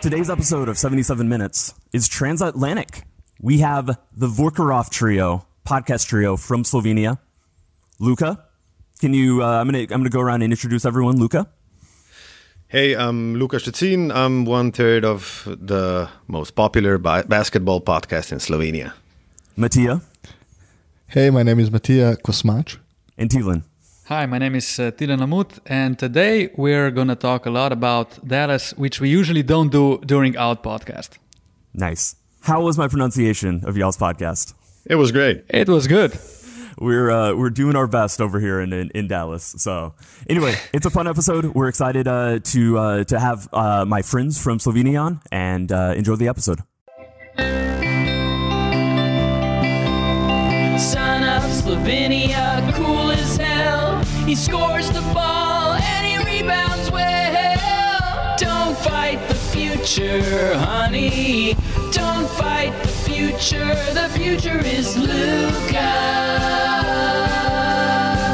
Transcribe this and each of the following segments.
Today's episode of 77 Minutes is transatlantic. We have the Vorkarov trio, podcast trio from Slovenia. Luka, can you? Uh, I'm gonna I'm gonna go around and introduce everyone. Luka. Hey, I'm Luka Szczecin. I'm one third of the most popular ba- basketball podcast in Slovenia. Matija Hey, my name is Matija Kosmač. and Tilen. Hi, my name is uh, Tilen Amut, and today we're going to talk a lot about Dallas, which we usually don't do during our podcast. Nice. How was my pronunciation of y'all's podcast? It was great. It was good. We're uh, we're doing our best over here in, in in Dallas. So anyway, it's a fun episode. We're excited uh, to uh, to have uh, my friends from Slovenia on and uh, enjoy the episode. Son of Slovenia, cool as hell. He scores the ball and he rebounds well. Don't fight the future, honey. Don't fight the future. The future is Luka.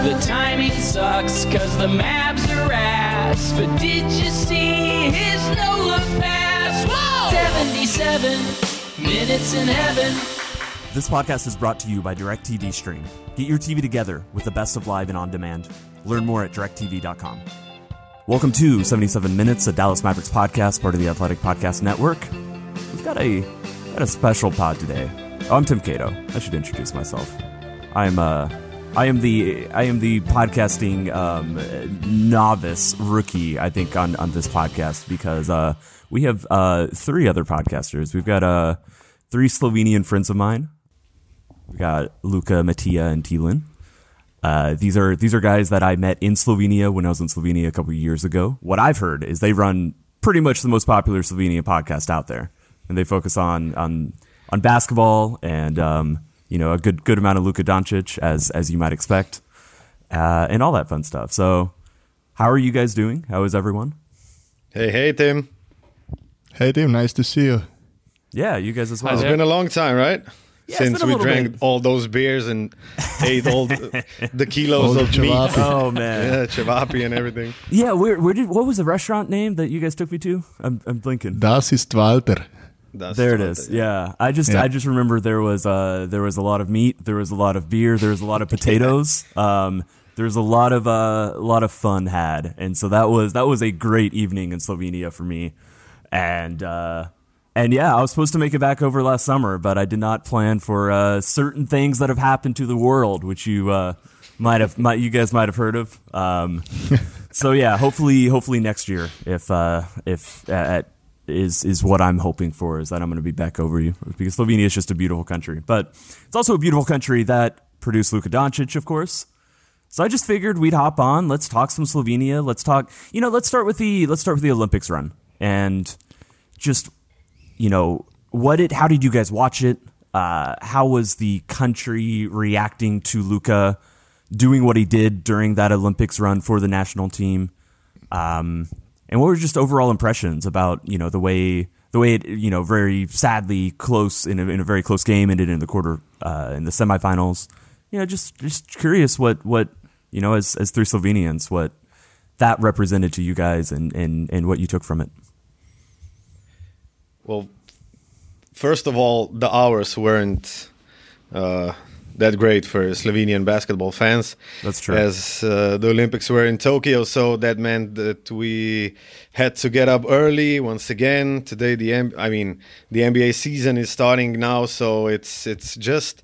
The timing sucks cause the maps are ass. But did you see his no look pass? Whoa! 77 minutes in heaven. This podcast is brought to you by DirecTV Stream. Get your TV together with the best of live and on demand. Learn more at directv.com. Welcome to 77 Minutes, a Dallas Mavericks podcast, part of the Athletic Podcast Network. We've got a got a special pod today. Oh, I'm Tim Cato. I should introduce myself. I'm uh I am the I am the podcasting um, novice rookie, I think, on, on this podcast because uh, we have uh, three other podcasters. We've got uh, three Slovenian friends of mine. We got Luka, Matija, and Tilen. Uh, these are these are guys that I met in Slovenia when I was in Slovenia a couple of years ago. What I've heard is they run pretty much the most popular Slovenian podcast out there, and they focus on on on basketball and um, you know a good good amount of Luka Doncic as as you might expect, uh, and all that fun stuff. So, how are you guys doing? How is everyone? Hey, hey, Tim. Hey, Tim, nice to see you. Yeah, you guys as well. It's been a long time, right? It's Since we drank bit. all those beers and ate all the, the kilos All the of meat. Oh man, Yeah, cevapi and everything. yeah. Where where did what was the restaurant name that you guys took me to? I'm I'm blinking. Das ist Walter. That's There it is. what is. Yeah, I just Yeah. I just remember there was uh there was a lot of meat, there was a lot of beer, there was a lot of potatoes. um, there was a lot of uh, a lot of fun had, and so that was that was a great evening in Slovenia for me, and uh, and yeah, I was supposed to make it back over last summer, but I did not plan for uh, certain things that have happened to the world, which you uh, might have might you guys might have heard of. Um, so yeah, hopefully hopefully next year, if uh, if at is is what I'm hoping for is that I'm going to be back over you because Slovenia is just a beautiful country, but it's also a beautiful country that produced Luka Doncic, of course. So I just figured we'd hop on. Let's talk some Slovenia. Let's talk. You know, let's start with the let's start with the Olympics run and just you know what. How did you guys watch it? Uh, how was the country reacting to Luka doing what he did during that Olympics run for the national team? Um, and what were just overall impressions about you know the way the way it you know very sadly close in a, in a very close game ended in the quarter uh, in the semifinals. You know, just just curious what what you know as as three Slovenians what that represented to you guys and and and what you took from it. Well, first of all, the hours weren't uh, that great for Slovenian basketball fans. That's true. As uh, the Olympics were in Tokyo, so that meant that we had to get up early once again. Today, the M- I mean, the NBA season is starting now, so it's it's just.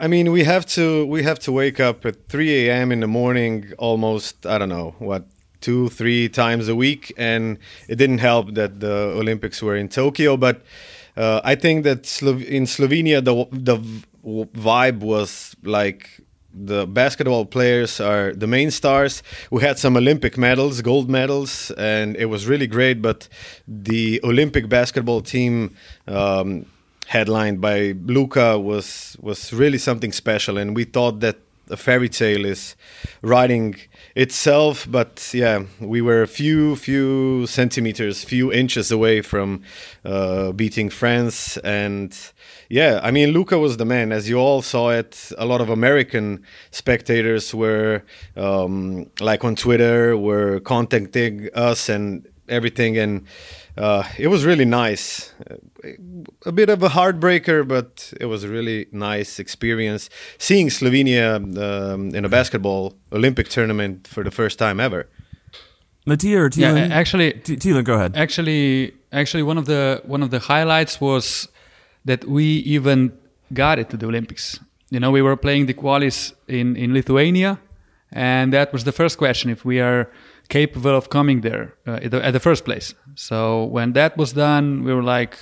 I mean, we have to we have to wake up at 3 a.m. in the morning, almost I don't know what two three times a week, and it didn't help that the Olympics were in Tokyo. But uh, I think that Slo- in Slovenia the the vibe was like the basketball players are the main stars. We had some Olympic medals, gold medals, and it was really great. But the Olympic basketball team, um, headlined by Luka, was was really something special, and we thought that a fairy tale is writing itself but yeah we were a few few centimeters few inches away from uh, beating france. And yeah i mean luka was the man. As you all saw it a lot of american spectators were um, like on twitter were contacting us and everything. And uh, it was really nice. A bit of a heartbreaker, but it was a really nice experience seeing Slovenia um, in a basketball Olympic tournament for the first time ever. Matija or Yeah, Tilen? a- actually, T- Tilen, go ahead. Actually, actually, one of the one of the highlights was that we even got it to the Olympics. You know, we were playing the qualis in in Lithuania, and that was the first question if we are capable of coming there uh, at, the, at the first place. So when that was done, we were like,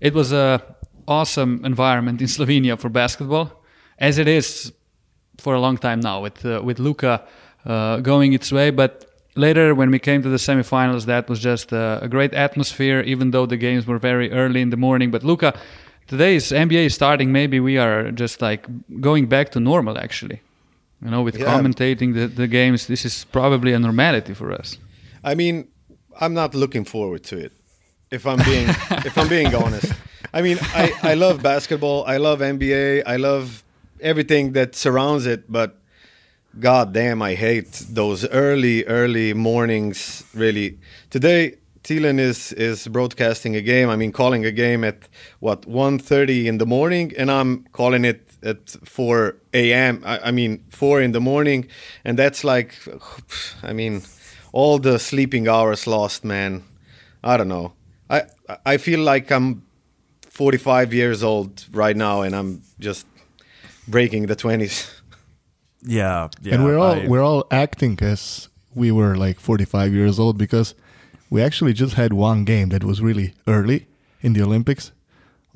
it was a awesome environment in Slovenia for basketball, as it is for a long time now with uh, with Luka uh, going its way. But later, when we came to the semifinals, that was just a, a great atmosphere. Even though the games were very early in the morning, but Luka, today's NBA is starting. Maybe we are just like going back to normal. Actually, you know, with Yeah. commentating the, the games, this is probably a normality for us. I mean, I'm not looking forward to it. If I'm being if I'm being honest, I mean, I, I love basketball. I love NBA. I love everything that surrounds it. But god damn, I hate those early early mornings. Really, today Tilen is is broadcasting a game. I mean, calling a game at what 1:30 in the morning, and I'm calling it at 4 a.m. I, I mean, 4 in the morning, and that's like, I mean, all the sleeping hours lost, man. I don't know. I I feel like I'm 45 years old right now, and I'm just breaking the 20s. Yeah, yeah. and we're all I- we're all acting as we were like 45 years old because we actually just had one game that was really early in the Olympics.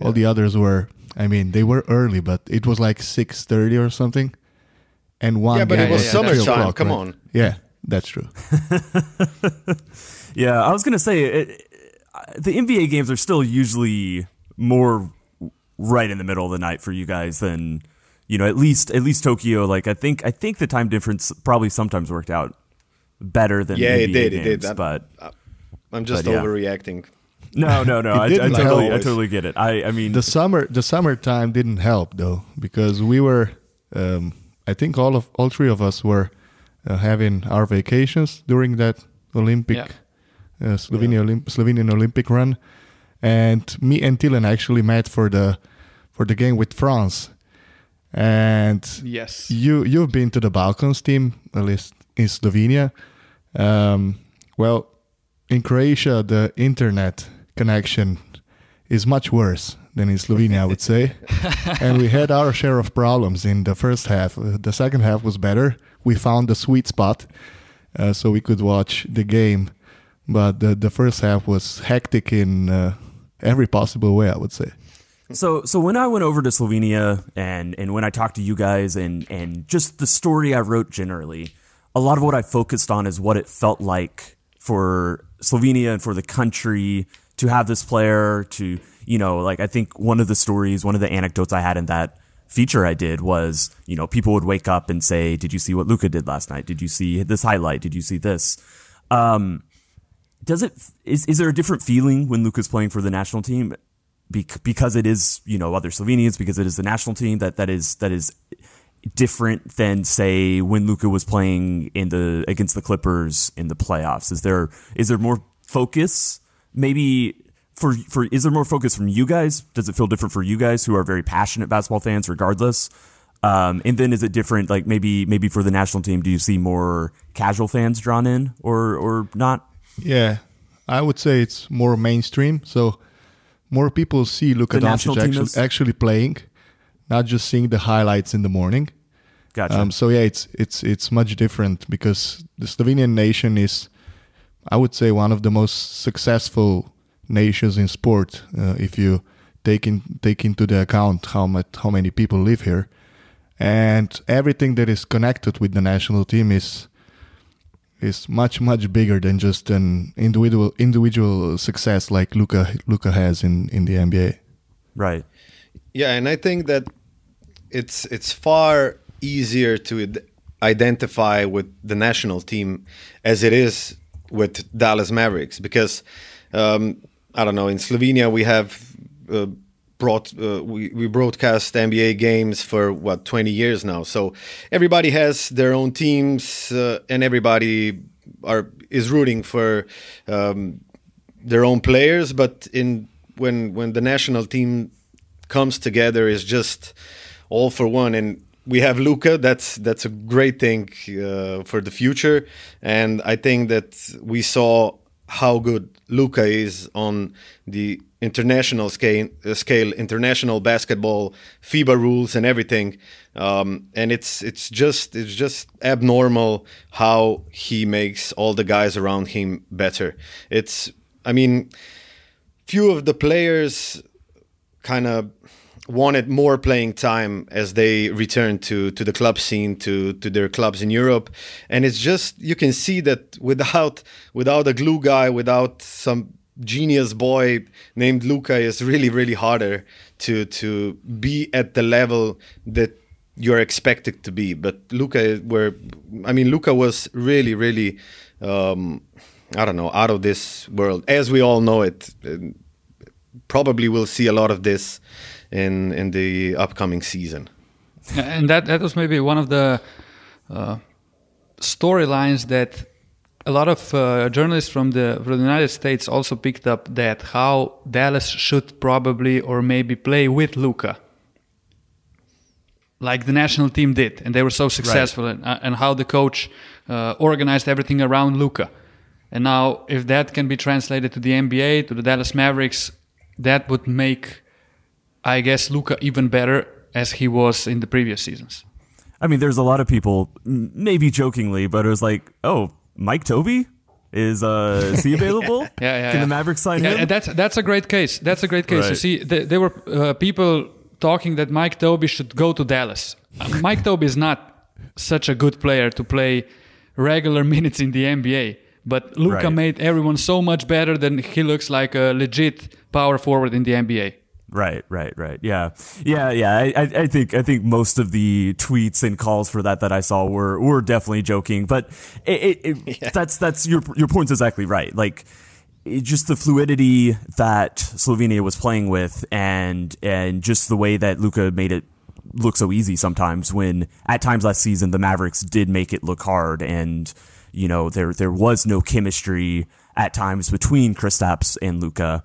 All the others were, I mean, they were early, but it was like 6:30 or something. And one Yeah, but it was at three summertime, come right? on. Yeah, that's true. Yeah, I was gonna say it, the NBA games are still usually more right in the middle of the night for you guys than you know at least at least Tokyo. Like I think I think the time difference probably sometimes worked out better than Yeah, NBA it did, it games, did. That- but I'm just But yeah. Overreacting. no, no, no. I, I didn't totally I totally get it. I I mean the summer the summertime didn't help though because we were um, I think all of all three of us were uh, having our vacations during that Olympic Yeah. uh, Slovenia Olymp- Slovenian Olympic run, and me and Dylan actually met for the for the game with France, and Yes. you you've been to the Balkans team at least in Slovenia. Um, well, in Croatia the internet connection is much worse than in Slovenia, I would say. and we had our share of problems in the first half. Uh, The second half was better. We found the sweet spot uh, so we could watch the game. But the, the first half was hectic in uh, every possible way, I would say. So so when I went over to Slovenia and and when I talked to you guys and and just the story I wrote generally, a lot of what I focused on is what it felt like for Slovenia and for the country to have this player to you know like I think one of the stories, one of the anecdotes I had in that feature I did was you know people would wake up and say, "Did you see what Luka did last night? Did you see this highlight? Did you see this?" Um, does it is is there a different feeling when Luka's playing for the national team Bec- because it is you know other Slovenians because it is the national team that that is that is different than say when Luka was playing in the against the Clippers in the playoffs is there is there more focus maybe for for is there more focus from you guys? Does it feel different for you guys who are very passionate basketball fans regardless? Um, and then is it different like maybe maybe for the national team do you see more casual fans drawn in or or not? Yeah, I would say it's more mainstream. So more people see Luka Doncic actually, is- actually playing, not just seeing the highlights in the morning. gotcha. Um, so yeah, it's it's it's much different because the Slovenian nation is, I would say, one of the most successful nations in sport. Uh, if you take in take into the account how much how many people live here, and everything that is connected with the national team is is much much bigger than just an individual individual success like Luka Luka has in in the NBA. Right. Yeah, and I think that it's it's far easier to identify with the national team as it is with Dallas Mavericks because um, I don't know in Slovenia we have uh, brought uh, we, we broadcast NBA games for what 20 years now. So everybody has their own teams uh, and everybody are is rooting for um, their own players. But in when when the national team comes together is just all for one. And we have Luka that's that's a great thing uh, for the future. And I think that we saw how good Luka is on the international scale, uh, scale international basketball FIBA rules and everything. Um, and it's it's just it's just abnormal how he makes all the guys around him better. It's I mean few of the players kind of wanted more playing time as they returned to to the club scene to to their clubs in Europe. And it's just you can see that without without a glue guy without some genius boy named Luka is really really harder to to be at the level that you're expected to be. But Luka were I mean Luka was really really um I don't know out of this world. As we all know it probably we'll see a lot of this in in the upcoming season. and that that was maybe one of the uh, storylines that a lot of uh, journalists from the from the United States also picked up that how Dallas should probably or maybe play with Luka, like the national team did, and they were so successful, and, uh, and how the coach uh, organized everything around Luka. And now, if that can be translated to the NBA, to the Dallas Mavericks, that would make, I guess, Luka even better as he was in the previous seasons. I mean, there's a lot of people, maybe jokingly, but it was like, oh, Mike Tobey is uh is he available? Yeah, yeah. Can yeah. the Mavericks sign Yeah, him? that's that's a great case. That's a great case. You see, th- there were uh, people talking that Mike Tobey should go to Dallas. Uh, Mike Tobey is not such a good player to play regular minutes in the NBA. But Luka Right. made everyone so much better than he looks like a legit power forward in the NBA. Right, right, right. Yeah, yeah, yeah. I, I, think I think most of the tweets and calls for that that I saw were were definitely joking, but it, it, it that's that's your your point's exactly right. Like it, just the fluidity that Slovenia was playing with, and and just the way that Luka made it look so easy sometimes. When at times last season the Mavericks did make it look hard, and you know there there was no chemistry at times between Kristaps and Luka.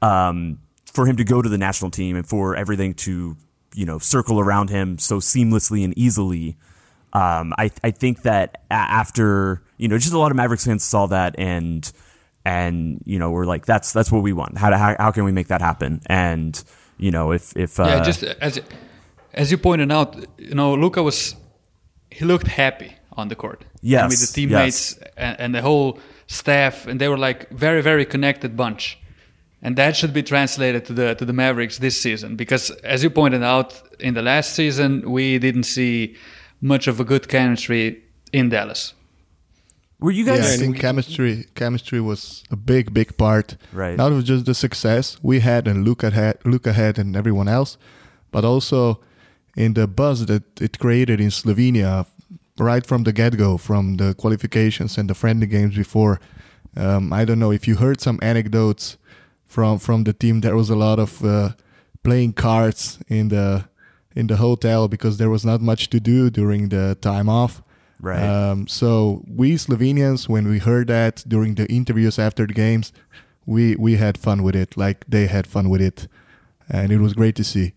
Um, for him to go to the national team and for everything to you know circle around him so seamlessly and easily um, I, I think that after you know just a lot of Mavericks fans saw that and and you know we're like that's that's what we want how, to, how how can we make that happen and you know if if uh, yeah, just as as you pointed out, you know, Luka was he looked happy on the court. Yes, and with the teammates and, and the whole staff, and they were like very very connected bunch. And that should be translated to the to the Mavericks this season because, as you pointed out, in the last season we didn't see much of a good chemistry in Dallas. were you guys? Yeah, I think chemistry chemistry was a big big part. Right. Not of just the success we had and Luka had, Luka had and everyone else, but also in the buzz that it created in Slovenia right from the get go, from the qualifications and the friendly games before. Um, I don't know if you heard some anecdotes from from the team. There was a lot of uh, playing cards in the in the hotel because there was not much to do during the time off. Right. Um, so we Slovenians, when we heard that during the interviews after the games, we we had fun with it, like they had fun with it, and it was great to see.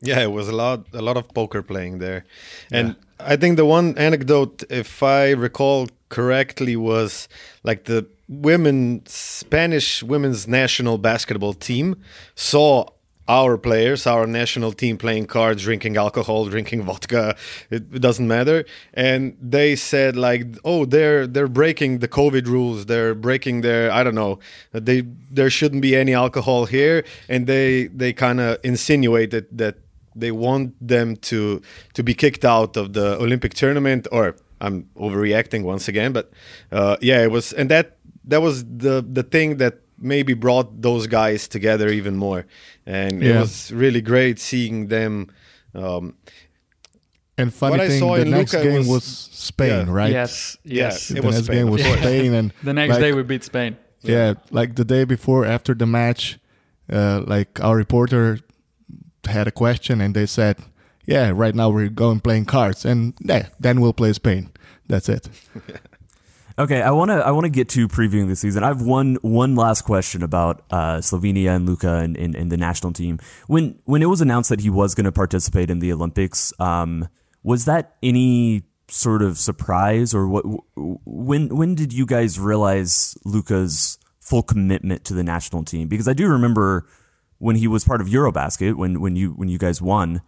Yeah, it was a lot a lot of poker playing there. And I think the one anecdote if I recall correctly was like the women Spanish women's national basketball team saw our players, our national team playing cards, drinking alcohol, drinking vodka, it, doesn't matter. And they said like, "Oh, they're they're breaking the COVID rules. They're breaking their I don't know. They there shouldn't be any alcohol here." And they they kind of insinuated that they want them to to be kicked out of the Olympic tournament. Or I'm overreacting once again, but uh, yeah, it was, and that that was the the thing that maybe brought those guys together even more, and it was really great seeing them. Um, And funny What I thing, saw the in next Luka game was- was, Spain, yeah. right? Yes, Yeah, yes. it the was next Spain, game was. Spain, and the next like, day we beat Spain. yeah, like the day before after the match, uh, like our reporter had a question, and they said, "Yeah, right now we're going playing cards, and yeah, then we'll play Spain. That's it." Okay, I want to I want to get to previewing the season. I have one one last question about uh, Slovenia and Luka and, and, and the national team. When when it was announced that he was going to participate in the Olympics, um, was that any sort of surprise or what? When when did you guys realize Luka's full commitment to the national team? Because I do remember when he was part of EuroBasket when when you when you guys won.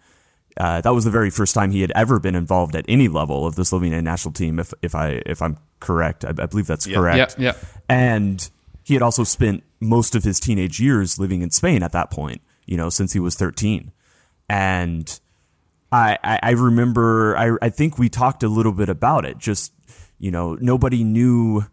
Uh, that was the very first time he had ever been involved at any level of the Slovenian national team. If if I if I'm correct, I, I believe that's correct. Yeah, yeah. And he had also spent most of his teenage years living in Spain at that point. You know, since he was 13, and I I, I remember I I think we talked a little bit about it. Just you know, nobody knew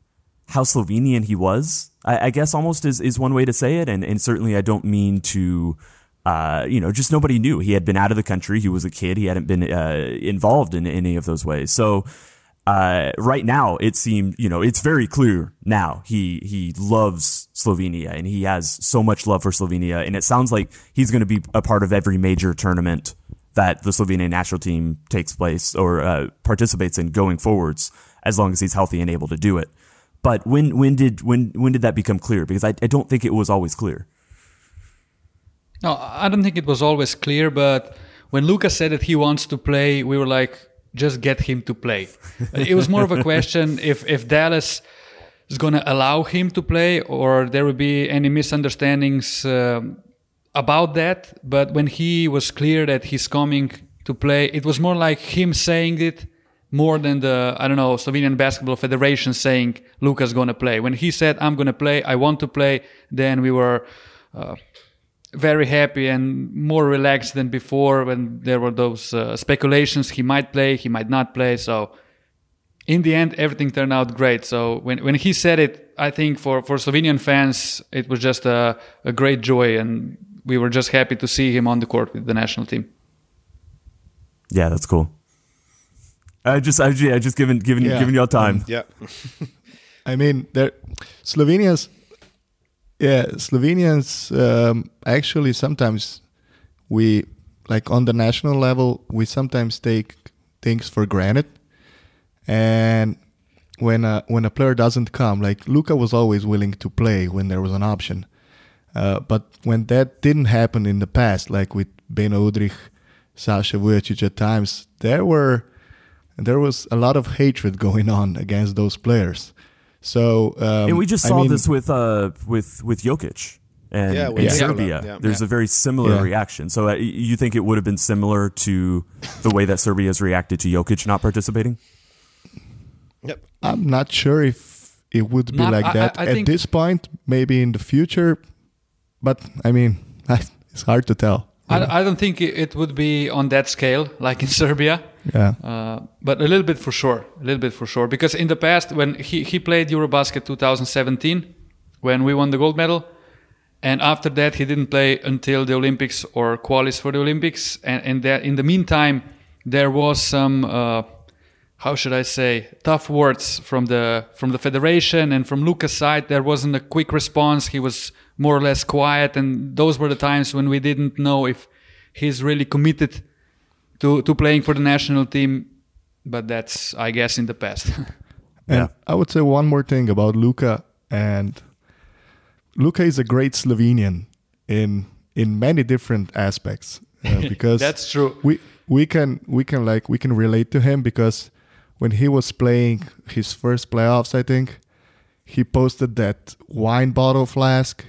how Slovenian he was. I, I guess almost is, is one way to say it, and and certainly I don't mean to. Uh, you know, just nobody knew he had been out of the country. He was a kid. He hadn't been uh, involved in any of those ways. So, uh, right now it seemed, you know, it's very clear now he he loves Slovenia and he has so much love for Slovenia, and it sounds like he's going to be a part of every major tournament that the Slovenian national team takes place or uh, participates in going forwards, as long as he's healthy and able to do it. But when when did when when did that become clear? Because I, I don't think it was always clear. No, I don't think it was always clear, but when Lucas said that he wants to play, we were like, just get him to play. it was more of a question if, if Dallas is going to allow him to play or there will be any misunderstandings um, about that. But when he was clear that he's coming to play, it was more like him saying it more than the, I don't know, Slovenian Basketball Federation saying Lucas going to play. When he said, I'm going to play, I want to play, then we were. Uh, very happy and more relaxed than before when there were those uh, speculations he might play, he might not play. So in the end, everything turned out great. So when, when he said it, I think for, for Slovenian fans, it was just a, a great joy and we were just happy to see him on the court with the national team. Yeah, that's cool. I just, I just, yeah, just giving, giving, Yeah. giving y'all time. yeah, I mean, there, Slovenians, yeah, Slovenians um, actually sometimes we like on the national level we sometimes take things for granted, and when a when a player doesn't come, like Luca was always willing to play when there was an option, uh, but when that didn't happen in the past, like with Beno Udrih, Sasha Vujacic at times, there were there was a lot of hatred going on against those players. So um, and we just I saw mean, this with uh with with Jokic and, Yeah, and Nikola, Serbia. yeah. There's a very similar Yeah. reaction. So uh, you think it would have been similar to the way that Serbia has reacted to Jokic not participating? yep. I'm not sure if it would be Not- like I- that I- I at this point. Maybe in the future, but I mean, it's hard to tell. I, I don't think it it would be on that scale like in Serbia. Yeah, Uh, but a little bit for sure, a little bit for sure. Because in the past, when he, he played Eurobasket 2017, when we won the gold medal, and after that he didn't play until the Olympics or qualis for the Olympics. And, and that in the meantime, there was some, uh, how should I say, tough words from the from the federation and from Lucas' side. There wasn't a quick response. He was more or less quiet, and those were the times when we didn't know if he's really committed to to playing for the national team, but that's I guess in the past. and I would say one more thing about Luka and Luka is a great Slovenian in in many different aspects uh, because That's true. We we can we can like we can relate to him because when he was playing his first playoffs, I think he posted that wine bottle flask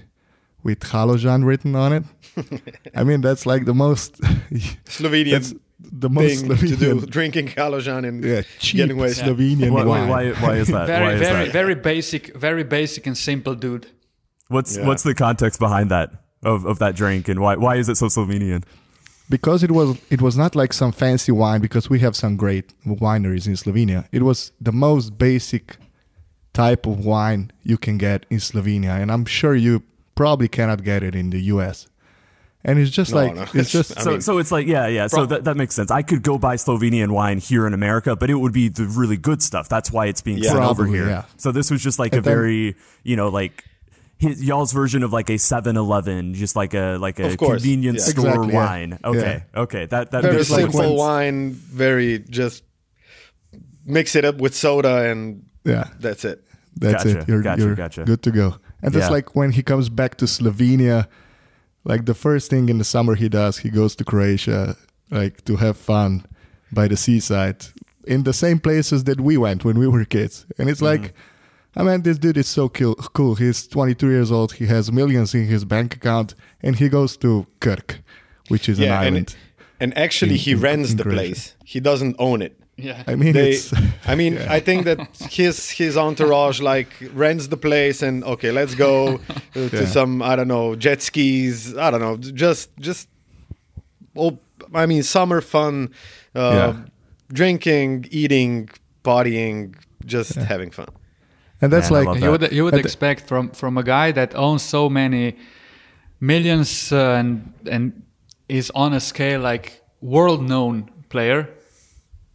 with Haložan written on it. I mean, that's like the most Slovenian that's the most thing to do, drinking Haložan and yeah, cheap getting away. Slovenian Why, wine. why, why, why is that? why very is very that? very basic, very basic and simple dude. What's Yeah. what's the context behind that of, of that drink and why why is it so Slovenian? Because it was it was not like some fancy wine because we have some great wineries in Slovenia. It was the most basic type of wine you can get in Slovenia, and I'm sure you probably cannot get it in the U.S. And it's just No, like no, it's just so, so it's like yeah, yeah. So that, that makes sense. I could go buy Slovenian wine here in America, but it would be the really good stuff. That's why it's being Yeah. sent over here. yeah. So this was just like And a then- very you know like his, y'all's version of like a 7-Eleven, just like a like a convenience yeah. store Exactly, yeah. wine. Okay, okay, that that Very makes like simple when- wine, very just mix it up with soda and yeah. that's it. That's Gotcha, it. You're, gotcha, you're gotcha. good to go. And that's Yeah. like when he comes back to Slovenia, like the first thing in the summer he does, he goes to Croatia, like to have fun by the seaside in the same places that we went when we were kids. And it's Mm-hmm. like, I mean, this dude is so cool. cool. He's 22 years old. He has millions in his bank account, and he goes to Krk, which is an Yeah, and, island. and actually in- he in- rents in the Croatia. place. He doesn't own it. Yeah. I mean, They, it's I mean, I think that his his entourage like rents the place and okay, let's go uh, to some I don't know jet skis. I don't know, just just oh, I mean, summer fun, uh, Yeah. drinking, eating, partying, just having fun. And that's Man, like love you would you would And the- expect from from a guy that owns so many millions uh, and and is on a scale like world known player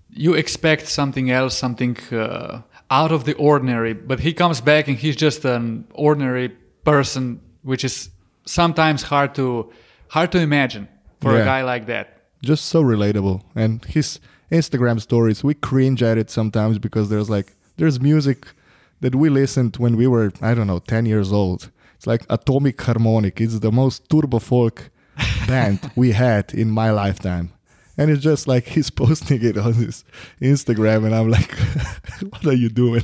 you expect something else something uh, out of the ordinary. But he comes back and he's just an ordinary person which is sometimes hard to hard to imagine for a guy like that. Just so relatable. And his instagram stories we cringe at it sometimes because there's like there's music that we listened when we were i don't know 10 years old it's like Atomik Harmonik it's the most turbo folk band we had in my lifetime and it's just like he's posting it on his instagram and i'm like what are you doing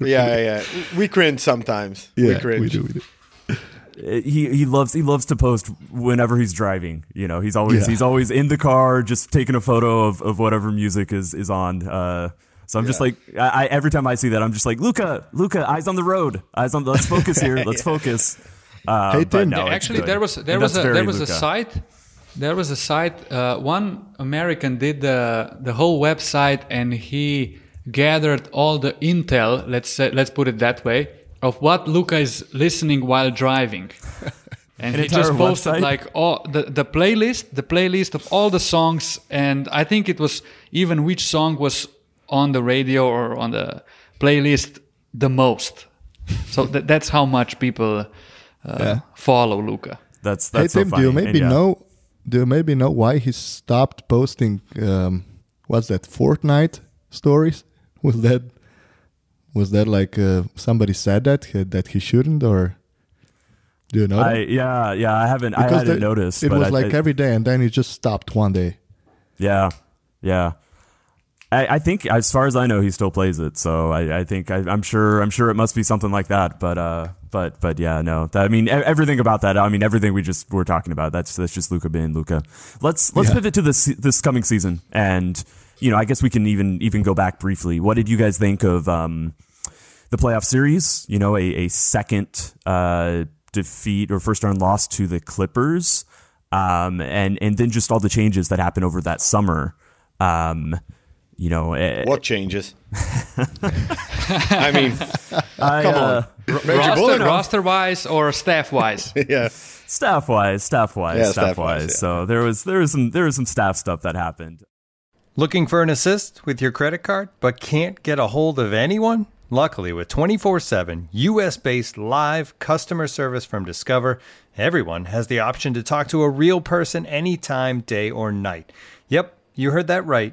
Yeah, yeah, yeah. We cringe sometimes. yeah we cringe. we do, we do. he he loves he loves to post whenever he's driving. You know, he's always Yeah. he's always in the car, just taking a photo of, of whatever music is is on. Uh, so I'm just like, I, I every time I see that, I'm just like, Luka, Luka, eyes on the road, eyes on. Let's focus here. Let's focus. Uh, Hey, but Tim. no, actually there was there And was a there was a site there was a site uh, one american did the the whole website and he gathered all the intel let's say let's put it that way of what luka is listening while driving and An he just posted website? like all the, the playlist the playlist of all the songs and i think it was even which song was on the radio or on the playlist the most so that, that's how much people uh, follow luka That's hey that's so tim funny. do you maybe yeah. know do you maybe know why he stopped posting um what's that fortnite stories was that was that like uh, somebody said that he- that he shouldn't or do you know? I yeah yeah I haven't I hadn't the- noticed. it but was I- like I- every day and then he just stopped one day Yeah, yeah. I, I think, as far as I know, he still plays it. So I, I think I, I'm sure I'm sure it must be something like that. But uh, but but yeah, no. That, I mean, everything about that. I mean, everything we just were talking about. That's that's just Luka being Luka. Let's let's Yeah. pivot to this this coming season, and you know, I guess we can even even go back briefly. What did you guys think of um, the playoff series? You know, a a second uh, defeat or first round loss to the Clippers, um, and and then just all the changes that happened over that summer. Um, you know, eh, What changes? I mean, I, come uh, on, Reggie roster, Bullock. roster wise or staff wise Yeah, staff wise, staff wise, Yeah, staff staff-wise, wise. yeah. So there was there was some there was some staff stuff that happened. Looking for an assist with your credit card but can't get a hold of anyone? Luckily, with 24 7 US based live customer service from Discover, everyone has the option to talk to a real person anytime, day or night. Yep, you heard that right.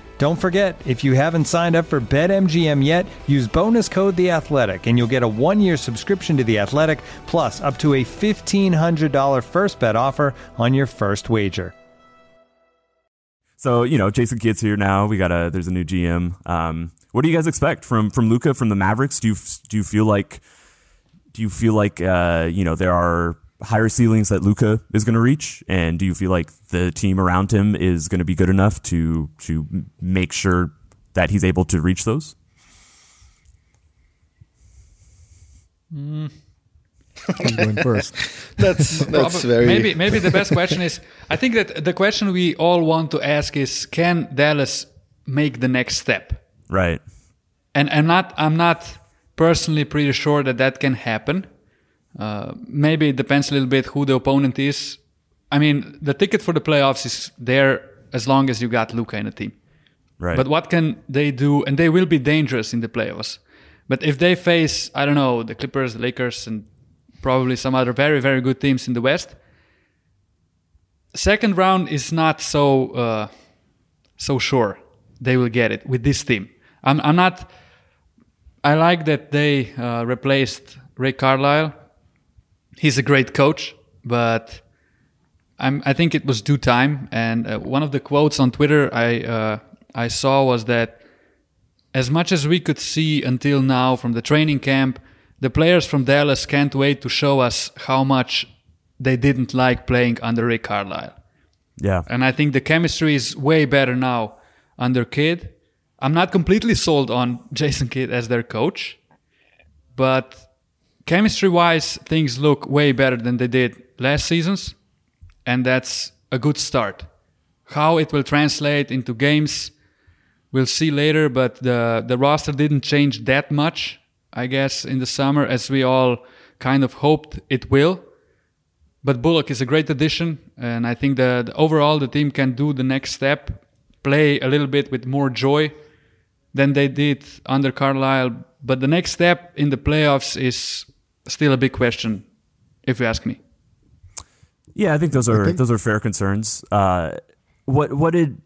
Don't forget, if you haven't signed up for BetMGM yet, use bonus code The Athletic, and you'll get a one-year subscription to The Athletic, plus up to a fifteen hundred dollar first bet offer on your first wager. So you know, Jason Kidd's here now. We got a there's a new GM. Um, what do you guys expect from from Luka from the Mavericks? Do you do you feel like do you feel like uh, you know there are higher ceilings that Luka is going to reach, and do you feel like the team around him is going to be good enough to to make sure that he's able to reach those? Mm. Who's going first? That's that's Prob- very maybe maybe the best question is I think that the question we all want to ask is can Dallas make the next step? Right. And I'm not I'm not personally pretty sure that that can happen. Uh, maybe it depends a little bit who the opponent is. I mean, the ticket for the playoffs is there as long as you got Luka in the team. Right. But what can they do? And they will be dangerous in the playoffs. But if they face, I don't know, the Clippers, the Lakers, and probably some other very, very good teams in the West, second round is not so uh, so sure they will get it with this team. I'm, I'm not. I like that they uh, replaced Ray Carlisle. He's a great coach, but I'm, I think it was due time. And uh, one of the quotes on Twitter I uh, I saw was that as much as we could see until now from the training camp, the players from Dallas can't wait to show us how much they didn't like playing under Rick Carlisle. Yeah. And I think the chemistry is way better now under Kidd. I'm not completely sold on Jason Kidd as their coach, but chemistry wise, things look way better than they did last seasons. And that's a good start. How it will translate into games, we'll see later, but the, the roster didn't change that much, I guess, in the summer as we all kind of hoped it will. But Bullock is a great addition, and I think that overall the team can do the next step, play a little bit with more joy than they did under Carlisle. But the next step in the playoffs is still a big question, if you ask me. Yeah, I think those are those are fair concerns. Uh, what what did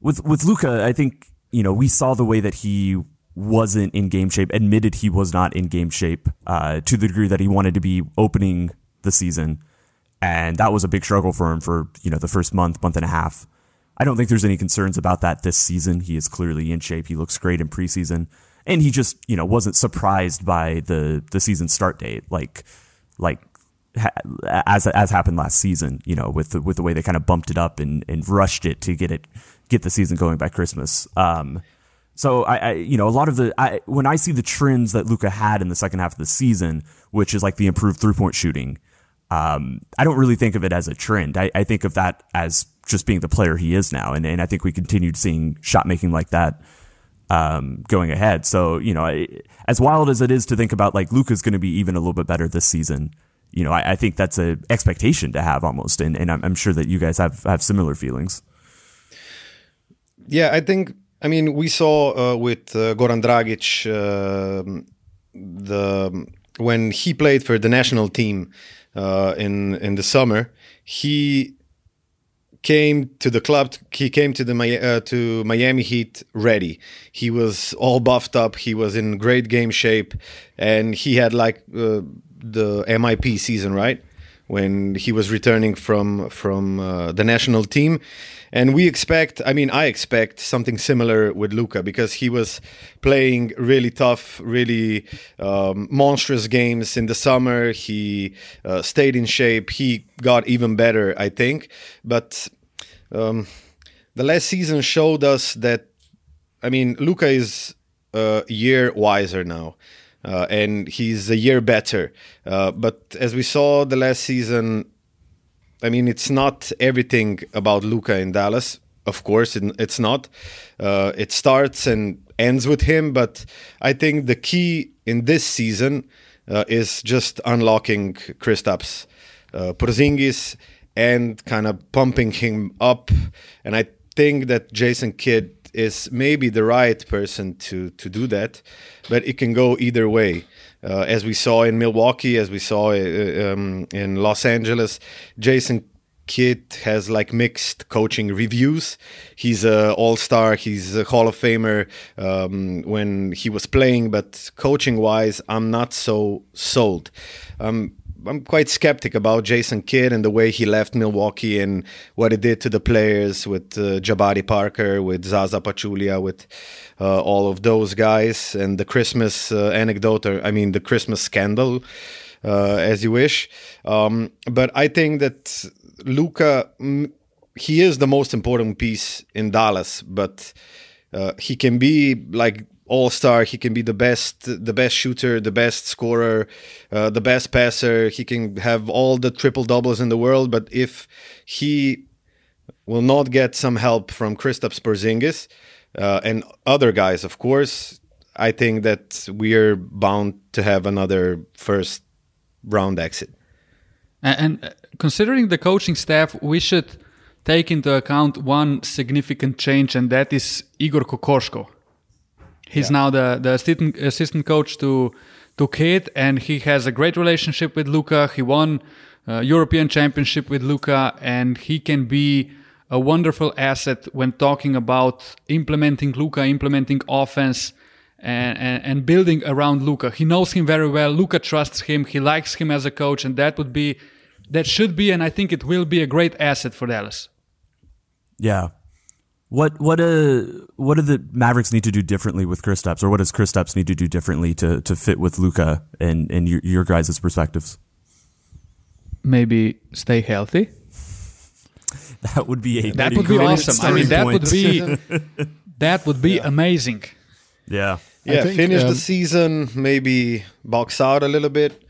with with Luka? I think you know we saw the way that he wasn't in game shape. Admitted he was not in game shape uh, to the degree that he wanted to be opening the season, and that was a big struggle for him for you know the first month, month and a half. I don't think there's any concerns about that this season. He is clearly in shape. He looks great in preseason, and he just you know wasn't surprised by the the season start date like like ha- as as happened last season. You know with the, with the way they kind of bumped it up and, and rushed it to get it get the season going by Christmas. Um, so I, I, you know, a lot of the I, when I see the trends that Luka had in the second half of the season, which is like the improved three point shooting, um, I don't really think of it as a trend. I, I think of that as just being the player he is now, and and I think we continued seeing shot making like that um, going ahead. So you know, I, as wild as it is to think about like Luka's going to be even a little bit better this season, you know, I, I think that's an expectation to have almost, and and I'm, I'm sure that you guys have have similar feelings. Yeah, I think. I mean, we saw uh, with uh, Goran Dragic uh, the when he played for the national team uh, in in the summer. He came to the club. He came to the uh, to Miami Heat ready. He was all buffed up. He was in great game shape, and he had like uh, the MIP season, right? When he was returning from from uh, the national team. And we expect, I mean, I expect something similar with Luka because he was playing really tough, really um, monstrous games in the summer. He uh, stayed in shape. He got even better, I think. But um, the last season showed us that, I mean, Luka is a year wiser now. Uh, and he's a year better. Uh, but as we saw the last season, I mean, it's not everything about Luka in Dallas. Of course, it, it's not. Uh, it starts and ends with him, but I think the key in this season uh, is just unlocking Kristaps uh, Porzingis and kind of pumping him up. And I think that Jason Kidd is maybe the right person to to do that, but it can go either way. Uh, as we saw in Milwaukee, as we saw uh, um, in Los Angeles, Jason Kidd has like mixed coaching reviews. He's a All Star. He's a Hall of Famer um, when he was playing, but coaching wise, I'm not so sold. Um, I'm quite skeptic about Jason Kidd and the way he left Milwaukee and what it did to the players with uh, Jabari Parker, with Zaza Pachulia, with uh, all of those guys, and the Christmas uh, anecdote, or I mean, the Christmas scandal, uh, as you wish. Um, but I think that Luka, mm, he is the most important piece in Dallas, but uh, he can be like all star. He can be the best, the best shooter, the best scorer, uh, the best passer. He can have all the triple doubles in the world, but if he will not get some help from Kristaps Porzingis uh, and other guys, of course, I think that we are bound to have another first round exit. And, and considering the coaching staff, we should take into account one significant change, and that is Igor Kokoškov. He's yeah. now the, the assistant, assistant coach to to Kidd, and he has a great relationship with Luka. He won uh, European Championship with Luka, and he can be a wonderful asset when talking about implementing Luka, implementing offense, and, and, and building around Luka. He knows him very well. Luka trusts him. He likes him as a coach, and that would be that should be, and I think it will be a great asset for Dallas. Yeah, what what uh what do the Mavericks need to do differently with Kristaps, or what does Kristaps need to do differently to to fit with Luka and and your, your guys' perspectives? Maybe stay healthy. That would be a that would be awesome. I mean, that point. would be that would be yeah. amazing. Yeah, yeah. Think, finish um, the season, maybe box out a little bit,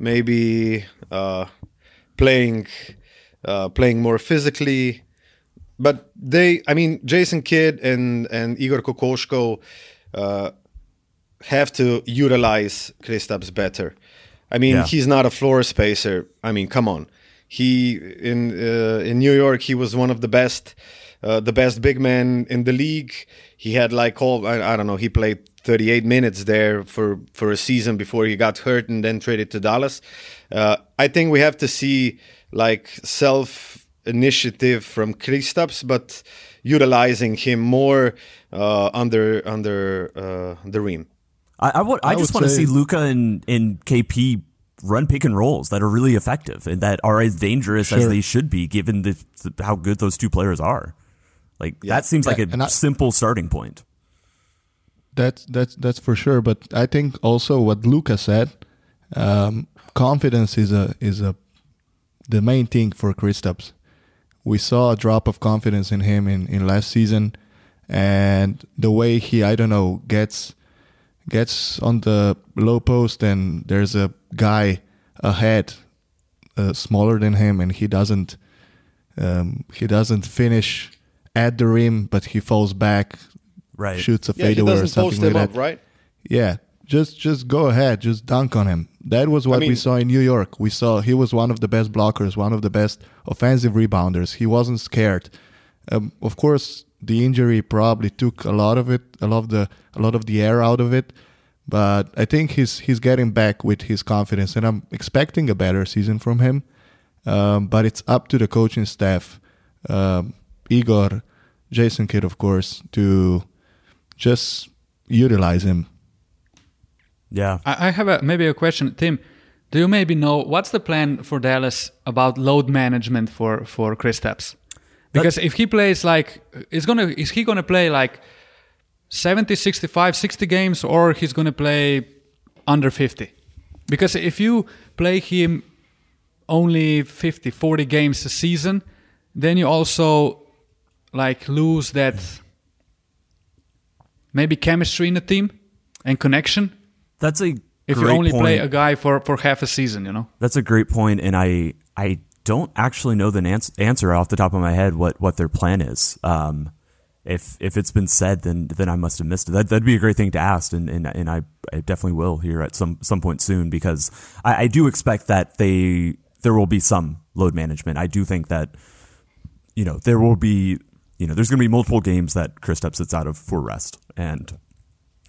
maybe uh, playing uh, playing more physically but they, I mean, Jason Kidd and and Igor Kokoškov uh, have to utilize Kristaps better. I mean, yeah. he's not a floor spacer. I mean, come on. He in uh, in New York, he was one of the best, uh, the best big man in the league. He had like all I, I don't know. He played 38 minutes there for for a season before he got hurt and then traded to Dallas. Uh, I think we have to see like self initiative from Kristaps, but utilizing him more uh, under under uh, the rim. I, I, w- I, I just want to see Luka and, and KP run pick and rolls that are really effective and that are as dangerous sure. as they should be, given the, the, how good those two players are. Like yeah. that seems yeah, like a simple starting point. That's that's that's for sure. But I think also what Luka said, um, confidence is a is a the main thing for Kristaps we saw a drop of confidence in him in, in last season. And the way he I don't know gets gets on the low post and there's a guy ahead uh, smaller than him and he doesn't um, he doesn't finish at the rim but he falls back right. shoots a yeah, fadeaway or something like that. up, right? Yeah just just go ahead just dunk on him that was what I mean, we saw in New York. We saw he was one of the best blockers, one of the best offensive rebounders. He wasn't scared. Um, of course, the injury probably took a lot of it, a lot of the a lot of the air out of it. But I think he's he's getting back with his confidence, and I'm expecting a better season from him. Um, but it's up to the coaching staff, um, Igor, Jason Kidd, of course, to just utilize him yeah. I, I have a, maybe a question, Tim. do you maybe know what's the plan for Dallas about load management for for Kristaps? Because if he plays like is gonna is he gonna play like 70, 65, 60 games or he's gonna play under 50? Because if you play him only 50, 40 games a season, then you also like lose that maybe chemistry in the team and connection. That's a If you great only play a guy for, for half a season, you know? That's a great point, and I I don't actually know the ans- answer off the top of my head what what their plan is. Um, if if it's been said, then then I must have missed it. That that'd be a great thing to ask, and and, and I, I definitely will here at some some point soon because I, I do expect that they there will be some load management. I do think that you know there will be you know there's going to be multiple games that Kristaps sits out of for rest, and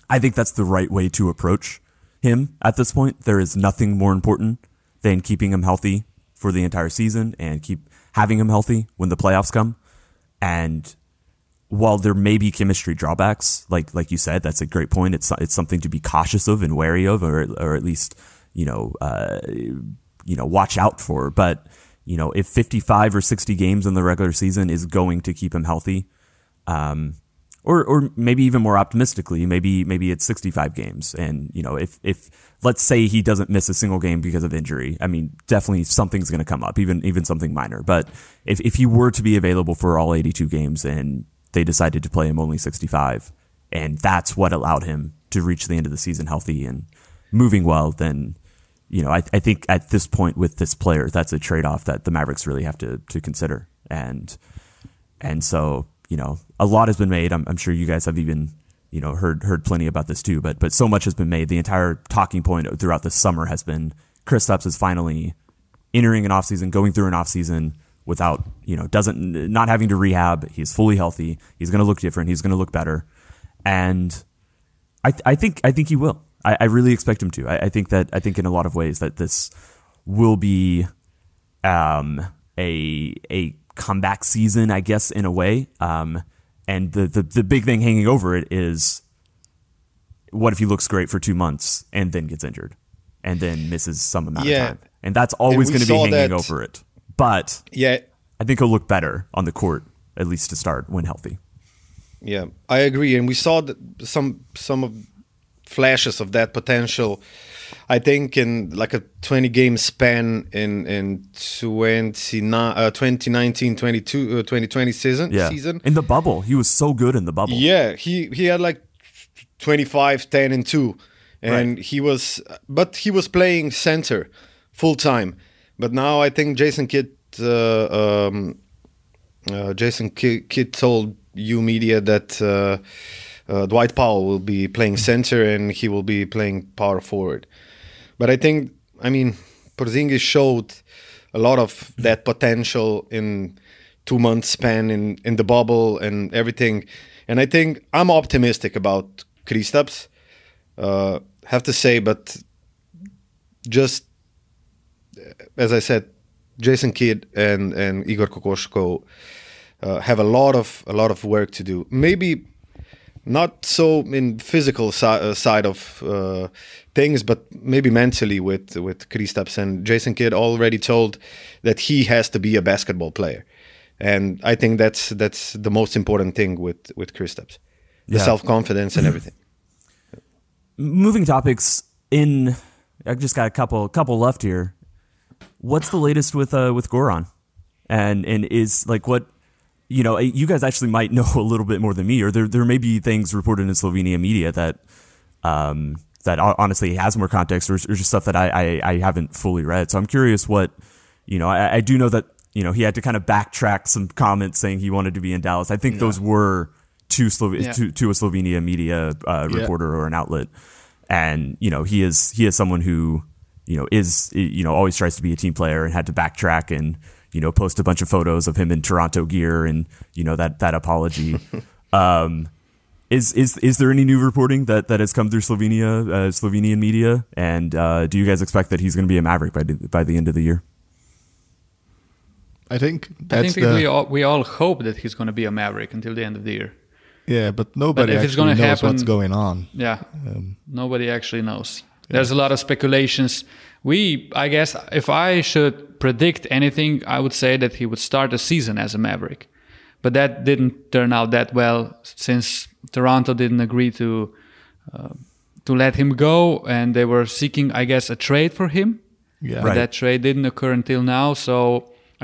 I think that's the right way to approach him at this point. There is nothing more important than keeping him healthy for the entire season and keep having him healthy when the playoffs come. And while there may be chemistry drawbacks, like like you said, that's a great point. It's it's something to be cautious of and wary of, or or at least you know uh, you know watch out for. But you know if 55 or 60 games in the regular season is going to keep him healthy, um, or or maybe even more optimistically, maybe maybe it's 65 games. And you know, if if let's say he doesn't miss a single game because of injury, I mean, definitely something's going to come up, even even something minor. But if if he were to be available for all 82 games and they decided to play him only 65, and that's what allowed him to reach the end of the season healthy and moving well, then you know, I, I think at this point with this player, that's a trade off that the Mavericks really have to to consider. And and so, you know, a lot has been made. I'm, I'm sure you guys have even, you know, heard heard plenty about this too. But but so much has been made. The entire talking point throughout the summer has been Chris Kristaps is finally entering an offseason, going through an offseason without, you know, doesn't not having to rehab. He's fully healthy. He's going to look different. He's going to look better. And I I think I think he will. I, I really expect him to. I, I think that I think in a lot of ways that this will be um, a a comeback season, I guess, in a way. Um, and the, the the big thing hanging over it is, what if he looks great for two months and then gets injured, and then misses some amount Yeah. of time, and that's always going to be hanging that- over it. But Yeah, I think he'll look better on the court at least to start when healthy. Yeah, I agree, and we saw that some some of flashes of that potential. I think in like a 20 game span in in 29, uh, 2019 22 uh, 2020 season Yeah, season. in the bubble, he was so good in the bubble. Yeah, he he had like 25 10 and 2 and he was but he was playing center full time. But now I think Jason Kidd uh, um, uh, Jason Kidd, Kidd told you media that uh, uh, Dwight Powell will be playing center and he will be playing power forward. But I think, I mean, Porzingis showed a lot of that potential in two months span in, in the bubble and everything. And I think I'm optimistic about Kristaps. Uh, have to say, but just as I said, Jason Kidd and and Igor Kokoškov uh, have a lot of a lot of work to do. Maybe not so in physical si- uh, side of uh, things, but maybe mentally with with Kristaps and Jason Kidd already told that he has to be a basketball player, and I think that's that's the most important thing with with Kristaps, the Yeah. self confidence and everything. moving topics in I just got a couple couple left here. What's the latest with uh with Goran? And and is like what you know, you guys actually might know a little bit more than me, or there there may be things reported in Slovenia media that um that honestly has more context or, or just stuff that I, I I haven't fully read. So I'm curious what you know, I, I do know that, you know, he had to kind of backtrack some comments saying he wanted to be in Dallas. I think those were to Slove- Yeah. to, to a Slovenia media uh, Yeah. reporter or an outlet and you know he is he is someone who you know is you know always tries to be a team player and had to backtrack and you know post a bunch of photos of him in Toronto gear and you know that that apology um is is is there any new reporting that that has come through Slovenia uh, Slovenian media and uh, do you guys expect that he's going to be a Maverick by the, by the end of the year I think I think the we all we all hope that he's going to be a Maverick until the end of the year. yeah, but nobody if it's actually gonna knows what's going on. Yeah, nobody actually knows. There's a lot of speculations we, I guess, if I should predict anything, I would say that he would start the season as a Maverick. But that didn't turn out that well since Toronto didn't agree to uh, to let him go, and they were seeking, I guess, a trade for him. Yeah. But Right. that trade didn't occur until now. So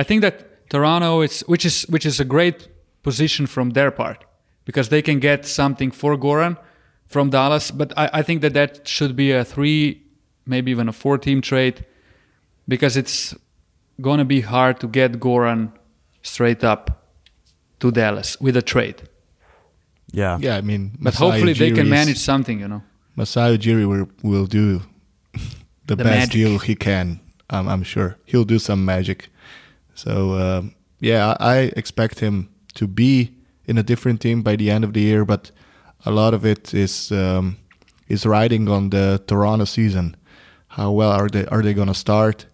I think that Toronto is, which is which is a great position from their part, because they can get something for Goran from Dallas. But I, I think that that should be a three, maybe even a four-team trade, because it's going to be hard to get Goran straight up to Dallas with a trade. Yeah. Yeah, I mean, But Masai hopefully they can manage something, you know. Masai Ujiri will, will do the, The best magic. deal he can. I'm, I'm sure he'll do some magic. So um, yeah, I I expect him to be in a different team by the end of the year. But a lot of it is um, is riding on the Toronto season. How well are they are they gonna start?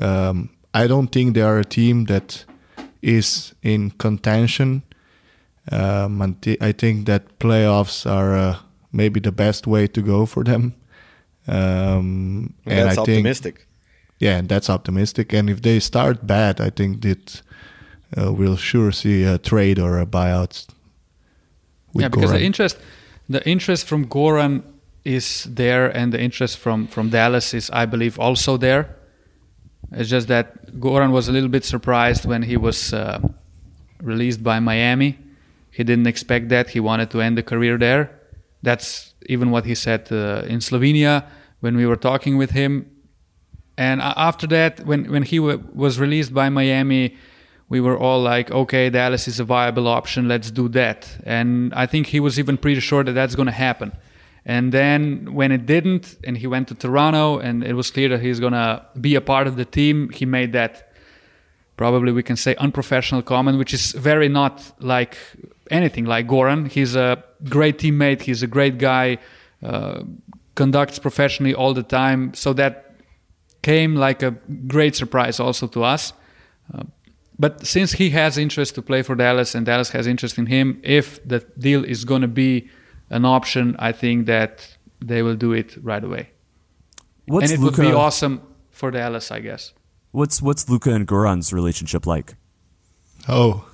Um, I don't think they are a team that is in contention. Um, and thi- I think that playoffs are uh, maybe the best way to go for them. Um, and That's I think, optimistic. yeah, that's optimistic. And if they start bad, I think that uh, we'll sure see a trade or a buyout. yeah, because the interest, the interest from Goran is there, and the interest from from Dallas is, I believe, also there. It's just that Goran was a little bit surprised when he was uh, released by Miami. He didn't expect that. He wanted to end the career there. That's even what he said uh, in Slovenia when we were talking with him. And after that, when when he was released by Miami, we were all like, okay, Dallas is a viable option. Let's do that. And I think he was even pretty sure that that's going to happen. And then when it didn't, and he went to Toronto, and it was clear that he's to be a part of the team, he made that probably we can say unprofessional comment, which is very not like anything like Goran. He's a great teammate. He's a great guy. Uh, conducts professionally all the time. So that came like a great surprise also to us. Uh, but since he has interest to play for Dallas and Dallas has interest in him, if the deal is going to be an option, I think that they will do it right away. What's and it Luka, would be awesome for Dallas, I guess. What's what's Luka and Goran's relationship like? Oh,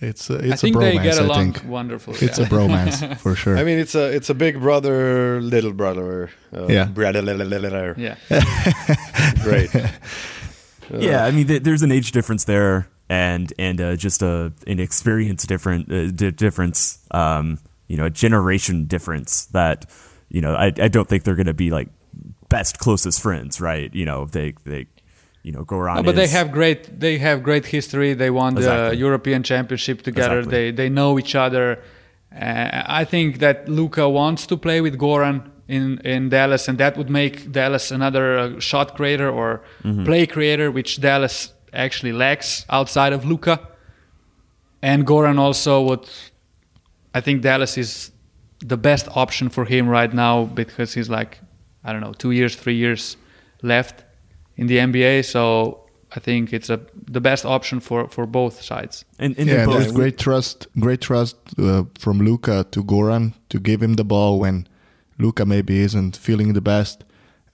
it's a, it's I think a they bromance. get I along think wonderfully. it's yeah. a bromance for sure. I mean, it's a it's a big brother, little brother. Uh, Yeah. brother. yeah. Great. yeah, I mean, th- there's an age difference there, and and uh, just a an experience different uh, di- difference, um, you know, a generation difference that you know I I don't think they're going to be like best closest friends, right? You know, they they you know Goran. No, but they have great they have great history. They won the Exactly. European Championship together. Exactly. They they know each other. Uh, I think that Luka wants to play with Goran in in Dallas, and that would make Dallas another uh, shot creator or Mm-hmm. play creator, which Dallas actually lacks outside of Luka. And Goran also would. I think Dallas is the best option for him right now because he's like, I don't know, two years, three years left in the NBA. So I think it's a the best option for for both sides. and, and yeah, they're and both there's great trust, great trust uh, from Luka to Goran to give him the ball when Luka maybe isn't feeling the best,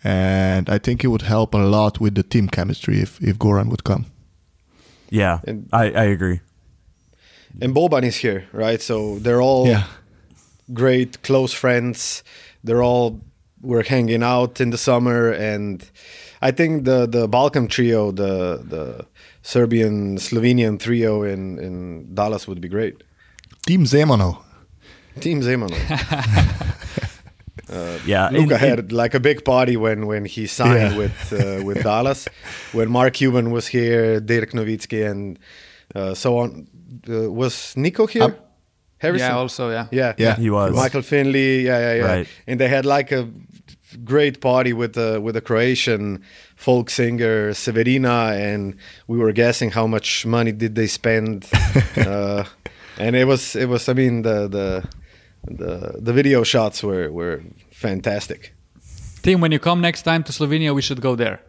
and I think it would help a lot with the team chemistry if if Goran would come. yeah. And- I I agree. And Boban is here, right? So they're all Yeah, great close friends. They're all we're hanging out in the summer, and I think the the Balkan trio, the the Serbian Slovenian trio in in Dallas would be great. Team Zemano. Team Zemano. Yeah, and- Luka and- had like a big party when when he signed Yeah. with uh, with Dallas, when Mark Cuban was here, Dirk Nowitzki, and uh, so on. Uh, was Nico here? Um, Harrison. Yeah, also yeah. yeah, Yeah. He was. Michael Finley. Yeah, yeah, yeah. Right. And they had like a great party with the with a Croatian folk singer Severina, and we were guessing how much money did they spend, uh, and it was it was. I mean the the the the video shots were were fantastic. Team, when you come next time to Slovenia, we should go there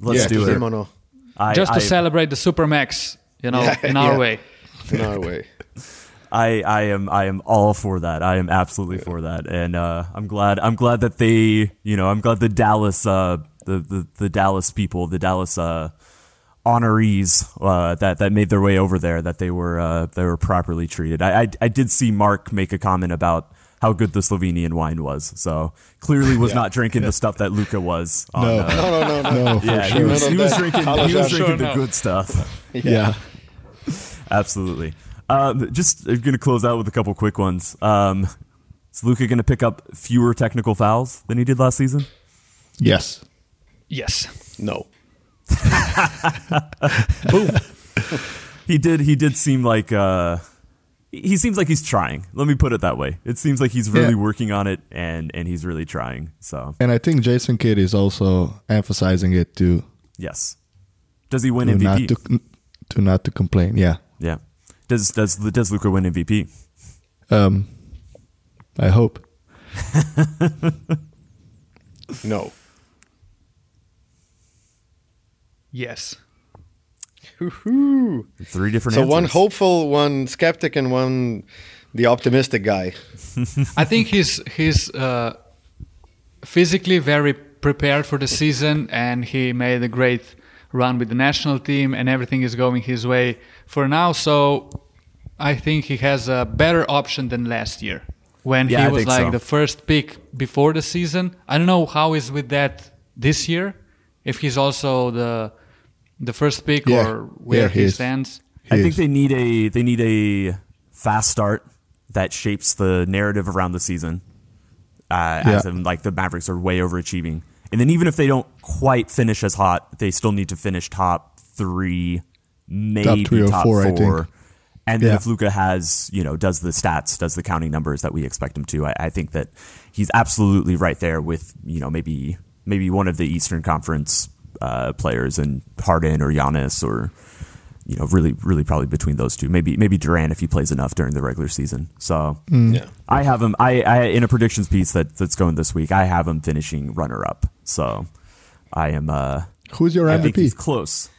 let's Yeah, do it. Zemano. I, just to I, celebrate the Supermax. You know, Yeah, in our yeah. way. In our way. I, I am I am all for that. I am absolutely for that, and uh, I'm glad I'm glad that they you know I'm glad the Dallas uh, the the, the Dallas people, the Dallas uh, honorees uh, that that made their way over there, that they were uh, they were properly treated. I, I I did see Mark make a comment about how good the Slovenian wine was. So clearly was not drinking the stuff that Luka was. On, No. uh, No, no, no, no. No, for yeah, he was, he was drinking. He was Haložan. drinking the no. good stuff. yeah. Absolutely. Um, just going to close out with a couple quick ones. Um, is Luka going to pick up fewer technical fouls than he did last season? Yes. Yes. No. Boom. He did. He did seem like uh, he seems like he's trying. Let me put it that way. It seems like he's really Yeah. working on it, and and he's really trying. So And I think Jason Kidd is also emphasizing it too. yes. Does he win to not MVP? to, to not to complain. Yeah. Yeah. Does does does Luka win MVP? Um, I hope. No. Yes. Woo-hoo. Three different. So answers. one hopeful, one skeptic, and one the optimistic guy. I think he's he's uh, physically very prepared for the season, and he made a great run with the national team, and everything is going his way for now. So I think he has a better option than last year when Yeah, he was like so. the first pick before the season. I don't know how is with that this year. If he's also the the first pick Yeah. or where Yeah, he he is. stands. I He think they need a they need a fast start that shapes the narrative around the season. Uh, As in, like the Mavericks are way overachieving, and then even if they don't quite finish as hot, they still need to finish top three, maybe top, three or top four, I four. think. And then Yeah. if Luka has, you know, does the stats, does the counting numbers that we expect him to, I, I think that he's absolutely right there with, you know, maybe maybe one of the Eastern Conference uh, players and Harden or Giannis or you know, really, really probably between those two. Maybe, maybe Durant if he plays enough during the regular season. So Yeah. I have him. I, I in a predictions piece that that's going this week. I have him finishing runner up. So I am. uh Who's your I think he's MVP? close.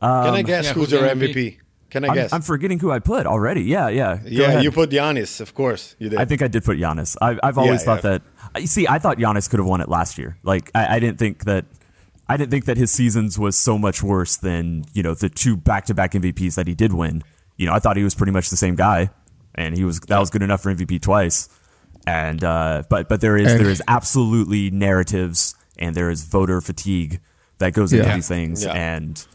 Can I guess yeah, who's who's your MVP? MVP? Can I I'm, guess? I'm forgetting who I put already. Yeah, yeah. Go yeah, ahead. you put Giannis, of course. You did. I think I did put Giannis. I, I've always Yeah, thought yeah. that. You see, I thought Giannis could have won it last year. Like, I, I didn't think that. I didn't think that his seasons was so much worse than you know the two back-to-back MVPs that he did win. You know, I thought he was pretty much the same guy, and he was that was good enough for MVP twice. And uh, but but there is And- there is absolutely narratives and there is voter fatigue that goes into Yeah. these things, Yeah. and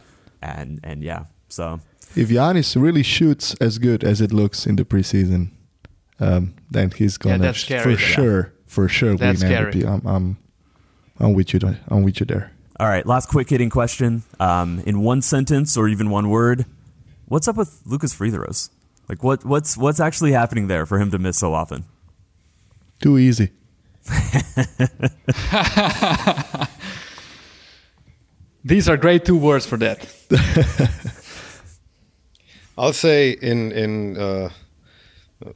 and and yeah. So If Giannis really shoots as good as it looks in the preseason, um, then he's gonna that's sh- scary. for Yeah. sure, for sure That's win scary. MVP. I'm, I'm, I'm with you. there- I'm with you there. All right, last quick hitting question. Um, in one sentence or even one word, what's up with Luka's free throws? Like what what's what's actually happening there for him to miss so often? Too easy. These are great two words for that. I'll say in in uh,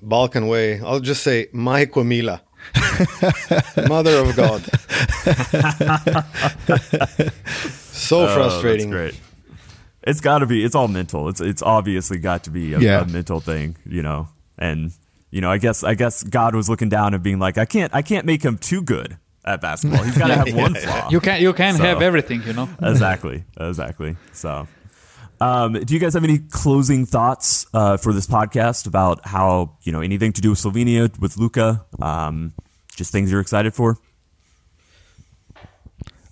Balkan way. I'll just say Maiko Mila, Mother of God. so frustrating. Oh, that's great. It's got to be. It's all mental. It's it's obviously got to be a, Yeah. a mental thing, you know. And you know, I guess I guess God was looking down and being like, I can't I can't make him too good at basketball. He's got to have one flaw. You can you can So- have everything, you know. exactly, exactly. So, um, do you guys have any closing thoughts uh, for this podcast about how you know anything to do with Slovenia with Luka? Um, just things you're excited for.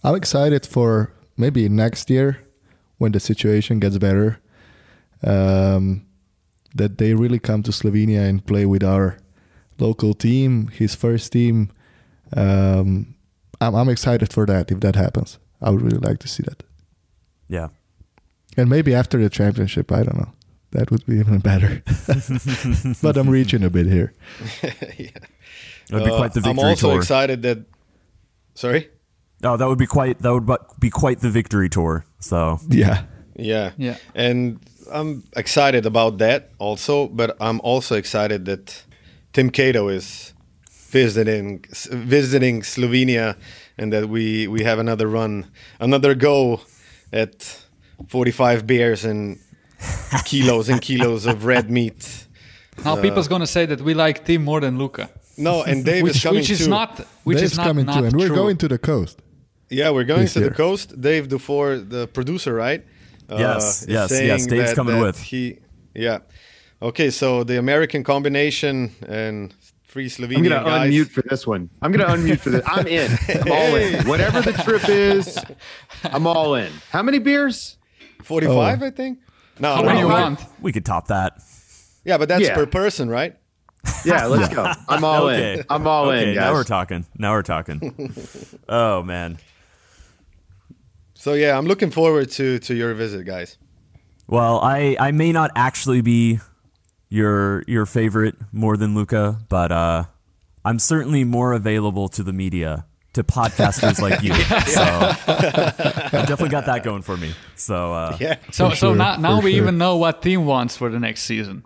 I'm excited for maybe next year when the situation gets better. Um, that they really come to Slovenia and play with our local team, his first team. Um, I'm, I'm excited for that if that happens. I would really like to see that. Yeah, And maybe after the championship, I don't know. That would be even better. but I'm reaching a bit here. it would be quite the victory Uh, I'm also tour. excited that. Sorry. Oh, that would be quite that would be quite the victory tour. So Yeah. Yeah. Yeah. And I'm excited about that also, but I'm also excited that Tim Cato is visiting visiting Slovenia and that we we have another run, another go at 45 beers and kilos and kilos of red meat. Now uh, people's gonna say that we like Tim more than Luka, No, and Dave is which, coming which is too. not which Dave's is not, coming not too, and we're going to the coast. Yeah, we're going This to the coast. Dave Dufour, the producer, right? Uh, Yes, is yes, yes, Dave's that- coming that with. He, yeah. Okay, so the American combination and three I'm Slovenian gonna guys. unmute for this one. I'm gonna unmute for this. I'm in. I'm all in. Whatever the trip is, I'm all in. How many beers? Forty-five, Oh. I think. No, How no, many you no. want? We could top that. Yeah, but that's Yeah. per person, right? Yeah, let's go. I'm all okay. in. I'm all okay, in, guys. Now we're talking. Now we're talking. oh man. So yeah, I'm looking forward to to your visit, guys. Well, I I may not actually be your your favorite more than Luka, but uh, I'm certainly more available to the media, to podcasters like you. So I definitely got that going for me. So uh, Yeah. So, For so sure, now, now we sure. even know what team wants for the next season.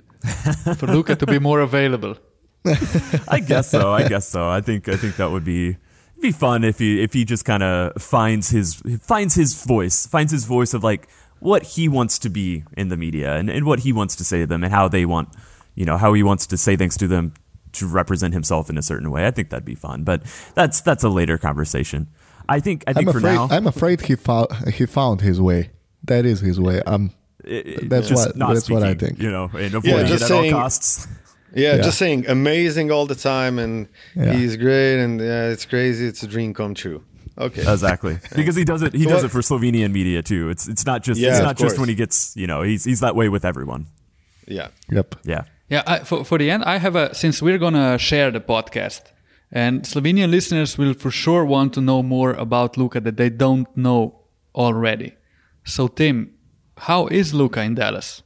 for Luka to be more available. I guess so. I guess so. I think I think that would be be fun if he if he just kind of finds his finds his voice, finds his voice of like what he wants to be in the media and, and what he wants to say to them and how they want, you know, how he wants to say things to them to represent himself in a certain way. I think that'd be fun, but that's that's a later conversation. I think I think I'm for afraid. now I'm afraid he found he found his way. That is his way. Um, it- that's what not that's what I think. You know, and avoiding just it at saying- all costs. Yeah, Yeah. just saying amazing all the time, and Yeah. he's great, and yeah, it's crazy. It's a dream come true. Okay. Exactly, because he does it. He So does what- it for Slovenian media too. It's it's not just Yeah, it's of not just when he gets you know he's he's that way with everyone. yeah. Yep. Yeah. Yeah, I, for, for the end, I have a, since we're going to share the podcast, and Slovenian listeners will for sure want to know more about Luka that they don't know already. So, Tim, how is Luka in Dallas?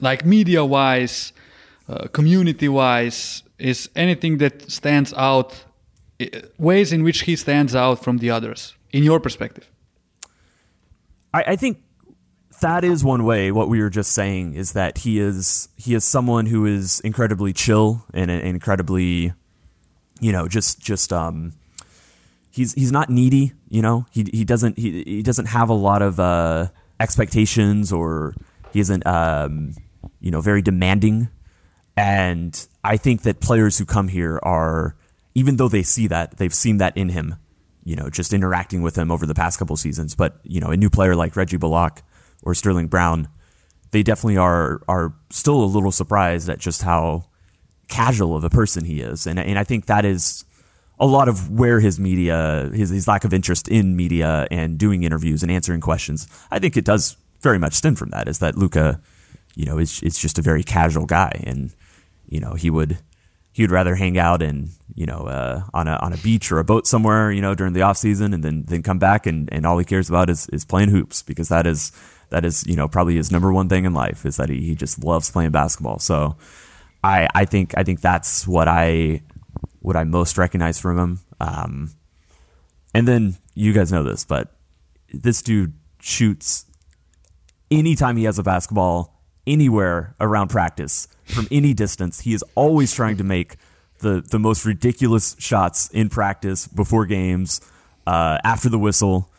Like media wise, uh, community wise, is anything that stands out, ways in which he stands out from the others, in your perspective? I, I think that is one way. What we were just saying is that he is he is someone who is incredibly chill and uh, incredibly, you know, just just um, he's he's not needy. You know, he he doesn't he he doesn't have a lot of uh, expectations or he isn't um, you know very demanding. And I think that players who come here are, even though they see that, they've seen that in him, you know, just interacting with him over the past couple seasons. But, you know, a new player like Reggie Bullock or Sterling Brown, they definitely are are still a little surprised at just how casual of a person he is. And and I think that is a lot of where his media his his lack of interest in media and doing interviews and answering questions. I think it does very much stem from that is that Luka, you know, is is just a very casual guy and you know, he would he would rather hang out in you know uh, on a on a beach or a boat somewhere you know during the off season and then then come back and, and all he cares about is, is playing hoops because that is that is you know probably his number one thing in life is that he, he just loves playing basketball. So I I think I think that's what I what I most recognize from him. Um, and then you guys know this but this dude shoots anytime he has a basketball anywhere around practice from any distance he is always trying to make the the most ridiculous shots in practice before games uh, after the whistle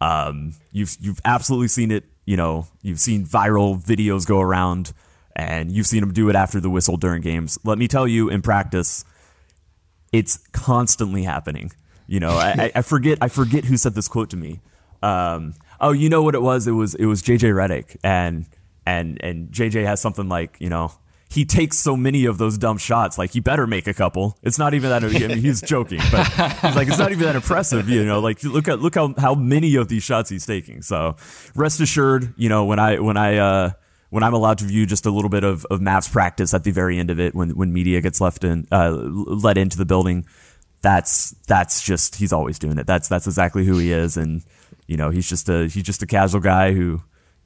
um, you've you've absolutely seen it you know you've seen viral videos go around and you've seen him do it after the whistle during games let me tell you in practice it's constantly happening. You know, I, I- forget I forget who said this quote to me. Um, oh, you know what it was? It was it was JJ Redick, and and and JJ has something like you know he takes so many of those dumb shots, like he better make a couple. It's not even that. I mean, he's joking, but he's like it's not even that impressive. You know, like look at look how how many of these shots he's taking. So rest assured, you know when I when I. uh when I'm allowed to view just a little bit of, of Mavs practice at the very end of it, when when media gets left in, uh, let into the building, that's that's just he's always doing it. That's that's exactly who he is, and you know he's just a he's just a casual guy who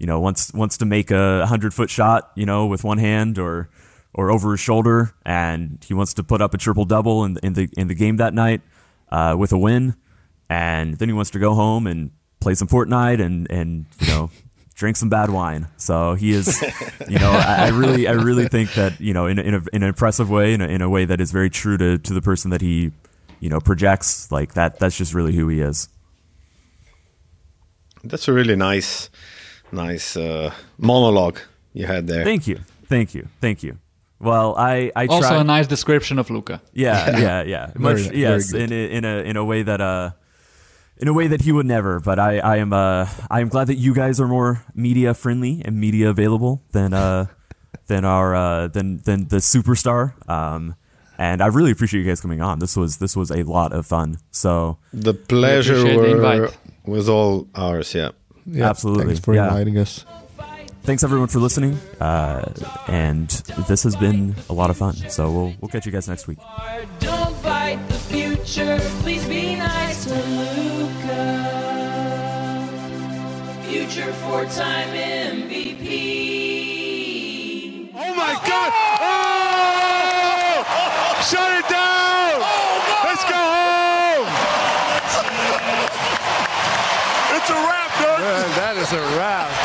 you know wants wants to make a hundred foot shot, you know, with one hand or or over his shoulder, and he wants to put up a triple double in in the in the game that night uh, with a win, and then he wants to go home and play some Fortnite and and you know drink some bad wine. So he is, you know, I, I really, I really think that you know, in in, a, in an impressive way, in a, in a way that is very true to to the person that he, you know, projects. Like that, that's just really who he is. That's a really nice, nice uh, monologue you had there. Thank you, thank you, thank you. Well, I, I Also, try- a nice description of Luka. Yeah, yeah, yeah. Much, Very- very yes, good. in a, in a in a way that uh, in a way that he would never. But I, I am uh, I am glad that you guys are more media friendly and media available than uh, than our uh, than than the superstar. Um, and I really appreciate you guys coming on. This was this was a lot of fun. So The pleasure appreciate the was all ours. Yeah. Yeah, Absolutely, Thanks for yeah. inviting us. thanks everyone for listening. Uh, and this has been a lot of fun. So we'll we'll catch you guys next week. Don't fight the future. Please be nice to Luka. Future four-time MVP. Oh my God! Oh! Shut it down! Let's go home! It's a wrap, dude. That is a wrap.